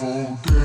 around day.